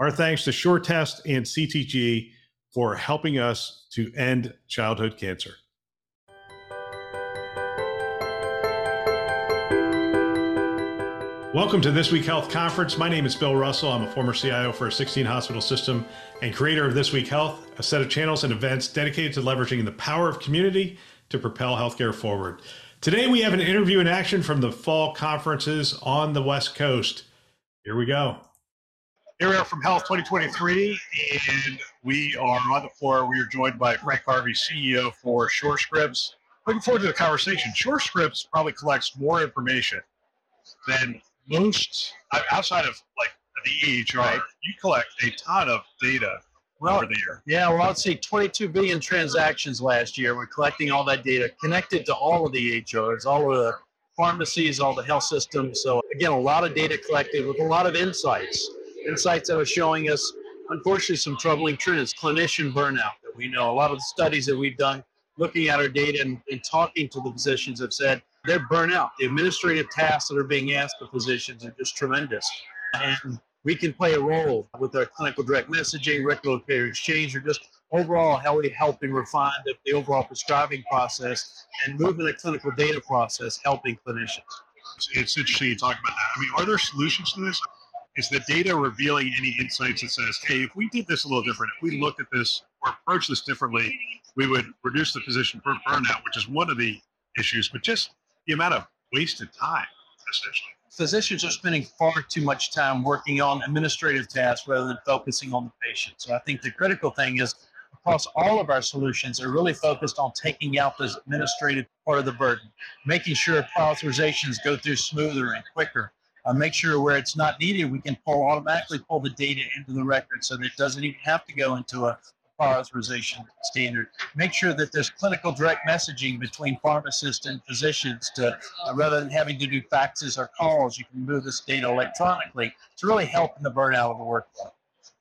Our thanks to SureTest and CTG for helping us to end childhood cancer. Welcome to This Week Health Conference. My name is Bill Russell. I'm a former CIO for a 16 hospital system and creator of This Week Health, a set of channels and events dedicated to leveraging the power of community to propel healthcare forward. Today, we have an interview in action from the fall conferences on the West Coast. Here we go. Here we are from HLTH 2023, and we are on the floor. We are joined by Frank Harvey, CEO for Surescripts. Looking forward to the conversation. Surescripts probably collects more information than most outside of like the EHR. Right. You collect a ton of data well, over the year. Yeah, well, I'd say 22 billion transactions last year. We're collecting all that data connected to all of the EHRs, all of the pharmacies, all the health systems. So again, a lot of data collected with a lot of insights insights that are showing us, unfortunately, some troubling trends. Clinician burnout that we know. A lot of the studies that we've done looking at our data and, and talking to the physicians have said they're burnout. The administrative tasks that are being asked of physicians are just tremendous. And we can play a role with our clinical direct messaging, regulatory exchange, or just overall how we help and refine the, the overall prescribing process and moving the clinical data process, helping clinicians. It's interesting you talk about that. I mean, are there solutions to this? Is the data revealing any insights that says, hey, if we did this a little different, if we looked at this or approached this differently, we would reduce the physician burnout, which is one of the issues, but just the amount of wasted time, essentially. Physicians are spending far too much time working on administrative tasks rather than focusing on the patient. So I think the critical thing is across all of our solutions are really focused on taking out this administrative part of the burden, making sure authorizations go through smoother and quicker, uh, make sure where it's not needed, we can pull automatically pull the data into the record so that it doesn't even have to go into a prior authorization standard. Make sure that there's clinical direct messaging between pharmacists and physicians to uh, rather than having to do faxes or calls, you can move this data electronically to really help in the burnout of the workflow.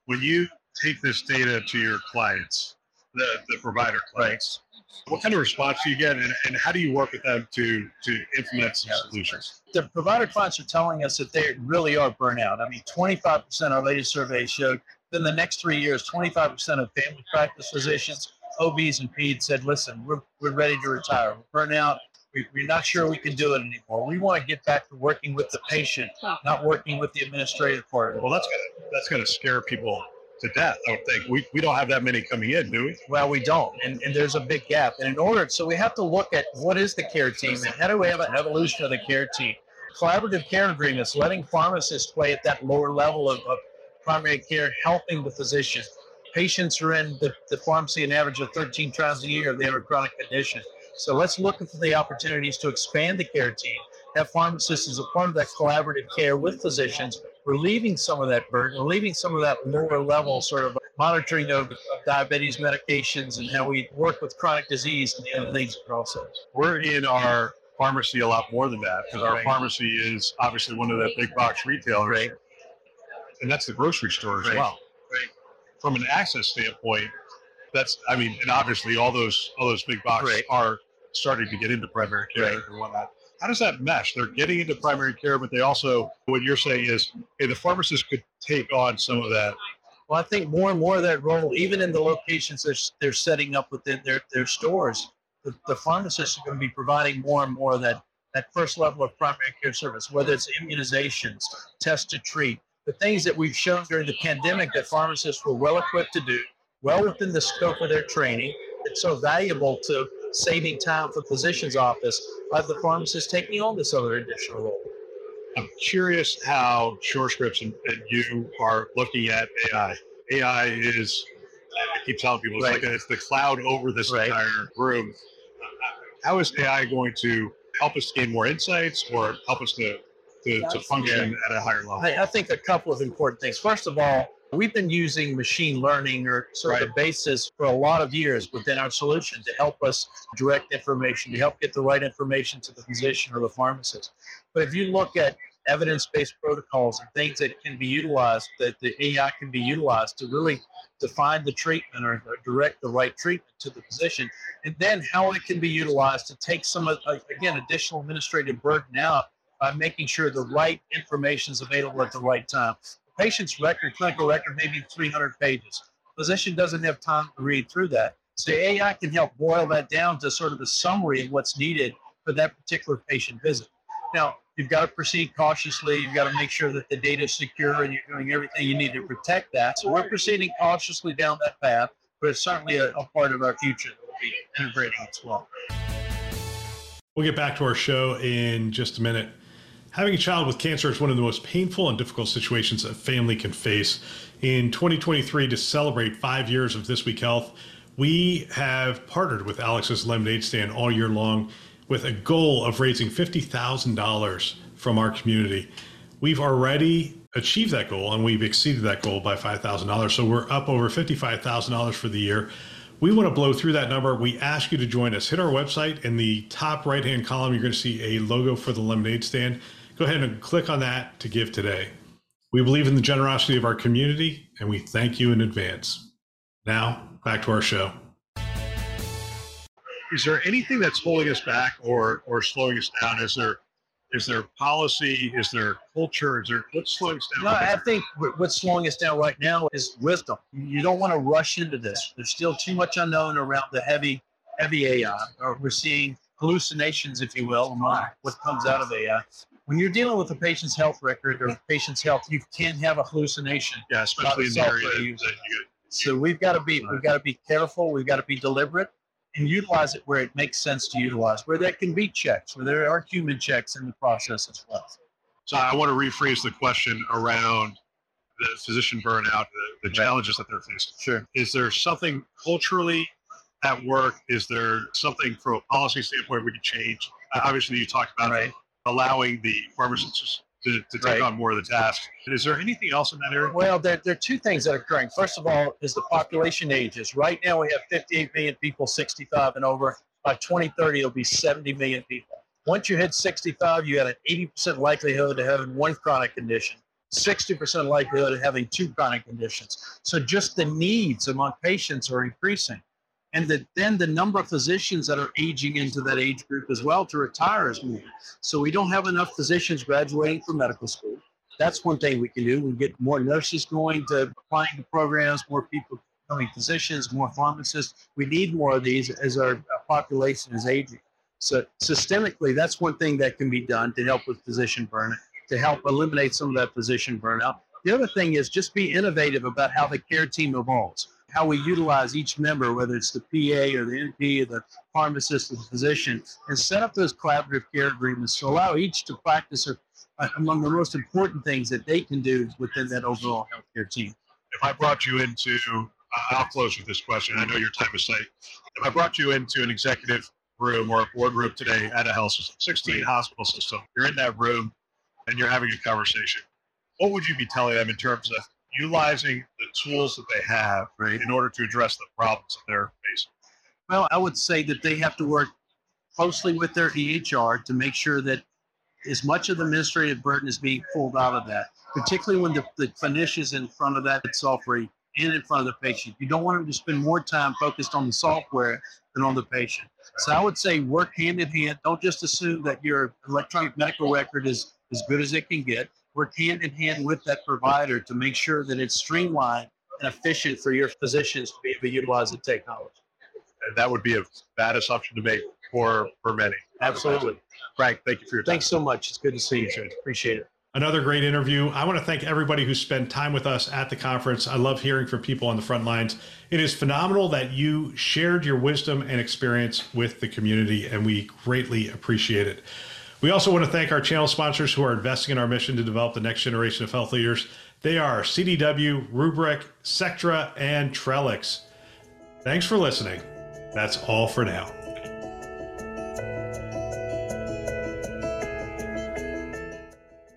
When you take this data to your clients, the, the provider clients, what kind of response do you get, and, and how do you work with them to to implement some solutions? The provider clients are telling us that they really are burnout. I mean, 25% our latest survey showed. Then the next three years, 25% of family practice physicians, OBs, and peds said, "Listen, we're we're ready to retire. We're burnout. We, we're not sure we can do it anymore. We want to get back to working with the patient, not working with the administrative part." Well, that's gonna that's gonna scare people to death. I don't think we, we don't have that many coming in, do we? Well, we don't, and, and there's a big gap. And in order, so we have to look at what is the care team and how do we have an evolution of the care team? Collaborative care agreements, letting pharmacists play at that lower level of, of primary care, helping the physician. Patients are in the, the pharmacy an average of 13 times a year if they have a chronic condition. So let's look for the opportunities to expand the care team, have pharmacists as a part of that collaborative care with physicians relieving some of that burden, relieving some of that lower level sort of monitoring of diabetes medications and how we work with chronic disease and the things process. We're in our pharmacy a lot more than that because our right. pharmacy is obviously one of the big box retailers. Right. And that's the grocery store as right. well. Right. From an access standpoint, that's I mean, and obviously all those all those big boxes are starting to get into primary care and whatnot how does that mesh? They're getting into primary care, but they also, what you're saying is, hey, the pharmacist could take on some of that. Well, I think more and more of that role, even in the locations they're, they're setting up within their, their stores, the, the pharmacists are going to be providing more and more of that, that first level of primary care service, whether it's immunizations, test to treat, the things that we've shown during the pandemic that pharmacists were well equipped to do, well within the scope of their training. It's so valuable to saving time for physician's office by the pharmacist taking on this other additional role. I'm curious how Surescripts and, and you are looking at AI. AI is, I keep telling people, it's right. like a, it's the cloud over this right. entire room. How is AI going to help us gain more insights or help us to, to, to function yeah. at a higher level? I, I think a couple of important things. First of all, We've been using machine learning or sort right. of the basis for a lot of years within our solution to help us direct information, to help get the right information to the physician or the pharmacist. But if you look at evidence-based protocols and things that can be utilized, that the AI can be utilized to really define the treatment or direct the right treatment to the physician, and then how it can be utilized to take some, uh, again, additional administrative burden out by making sure the right information is available at the right time. Patient's record, clinical record, maybe 300 pages. Physician doesn't have time to read through that. So AI can help boil that down to sort of a summary of what's needed for that particular patient visit. Now, you've got to proceed cautiously. You've got to make sure that the data is secure and you're doing everything you need to protect that. So we're proceeding cautiously down that path, but it's certainly a, a part of our future that we'll be integrating as well. We'll get back to our show in just a minute. Having a child with cancer is one of the most painful and difficult situations a family can face. In 2023, to celebrate five years of This Week Health, we have partnered with Alex's Lemonade Stand all year long with a goal of raising $50,000 from our community. We've already achieved that goal and we've exceeded that goal by $5,000. So we're up over $55,000 for the year. We want to blow through that number. We ask you to join us. Hit our website in the top right hand column. You're going to see a logo for the lemonade stand. Go ahead and click on that to give today. We believe in the generosity of our community and we thank you in advance. Now, back to our show is there anything that's holding us back or or slowing us down? Is there is there policy? Is there culture? Is there what's slowing us down? No, I think what's slowing us down right now is wisdom. You don't want to rush into this. There's still too much unknown around the heavy heavy AI. Or we're seeing hallucinations, if you will, among what comes out of AI. When you're dealing with a patient's health record or patient's health, you can't have a hallucination. Yeah, especially in the area that you. So we've got to be we've got to be careful. We've got to be deliberate and utilize it where it makes sense to utilize, where there can be checks, where there are human checks in the process as well. So I want to rephrase the question around the physician burnout, the, the challenges that they're facing. Sure. Is there something culturally at work? Is there something from a policy standpoint we could change? Obviously, you talked about right. Allowing the pharmacists to, to take right. on more of the tasks. Is there anything else in that area? Well, there, there are two things that are occurring. First of all, is the population ages. Right now, we have 58 million people 65 and over. By 2030, it'll be 70 million people. Once you hit 65, you have an 80% likelihood of having one chronic condition, 60% likelihood of having two chronic conditions. So just the needs among patients are increasing and that then the number of physicians that are aging into that age group as well to retire is more. So we don't have enough physicians graduating from medical school. That's one thing we can do. We get more nurses going to applying to programs, more people becoming physicians, more pharmacists. We need more of these as our population is aging. So systemically, that's one thing that can be done to help with physician burnout, to help eliminate some of that physician burnout. The other thing is just be innovative about how the care team evolves how we utilize each member, whether it's the PA or the NP or the pharmacist or the physician, and set up those collaborative care agreements to allow each to practice or, uh, among the most important things that they can do within that overall healthcare team. If I brought you into, uh, I'll close with this question. I know your time is tight. If I brought you into an executive room or a board room today at a health system, 16 hospital system, you're in that room and you're having a conversation, what would you be telling them in terms of utilizing tools that they have right. in order to address the problems that they're facing? Well, I would say that they have to work closely with their EHR to make sure that as much of the administrative burden is being pulled out of that, particularly when the, the is in front of that software and in front of the patient. You don't want them to spend more time focused on the software than on the patient. So I would say work hand in hand. Don't just assume that your electronic medical record is as good as it can get work hand in hand with that provider to make sure that it's streamlined and efficient for your physicians to be able to utilize the technology. And that would be a bad assumption to make for for many. Absolutely. Frank, thank you for your time. Thanks so much. It's good to see you. Sir. Appreciate it. Another great interview. I want to thank everybody who spent time with us at the conference. I love hearing from people on the front lines. It is phenomenal that you shared your wisdom and experience with the community, and we greatly appreciate it. We also want to thank our channel sponsors who are investing in our mission to develop the next generation of health leaders. They are CDW, Rubrik, Sectra, and Trellix. Thanks for listening. That's all for now.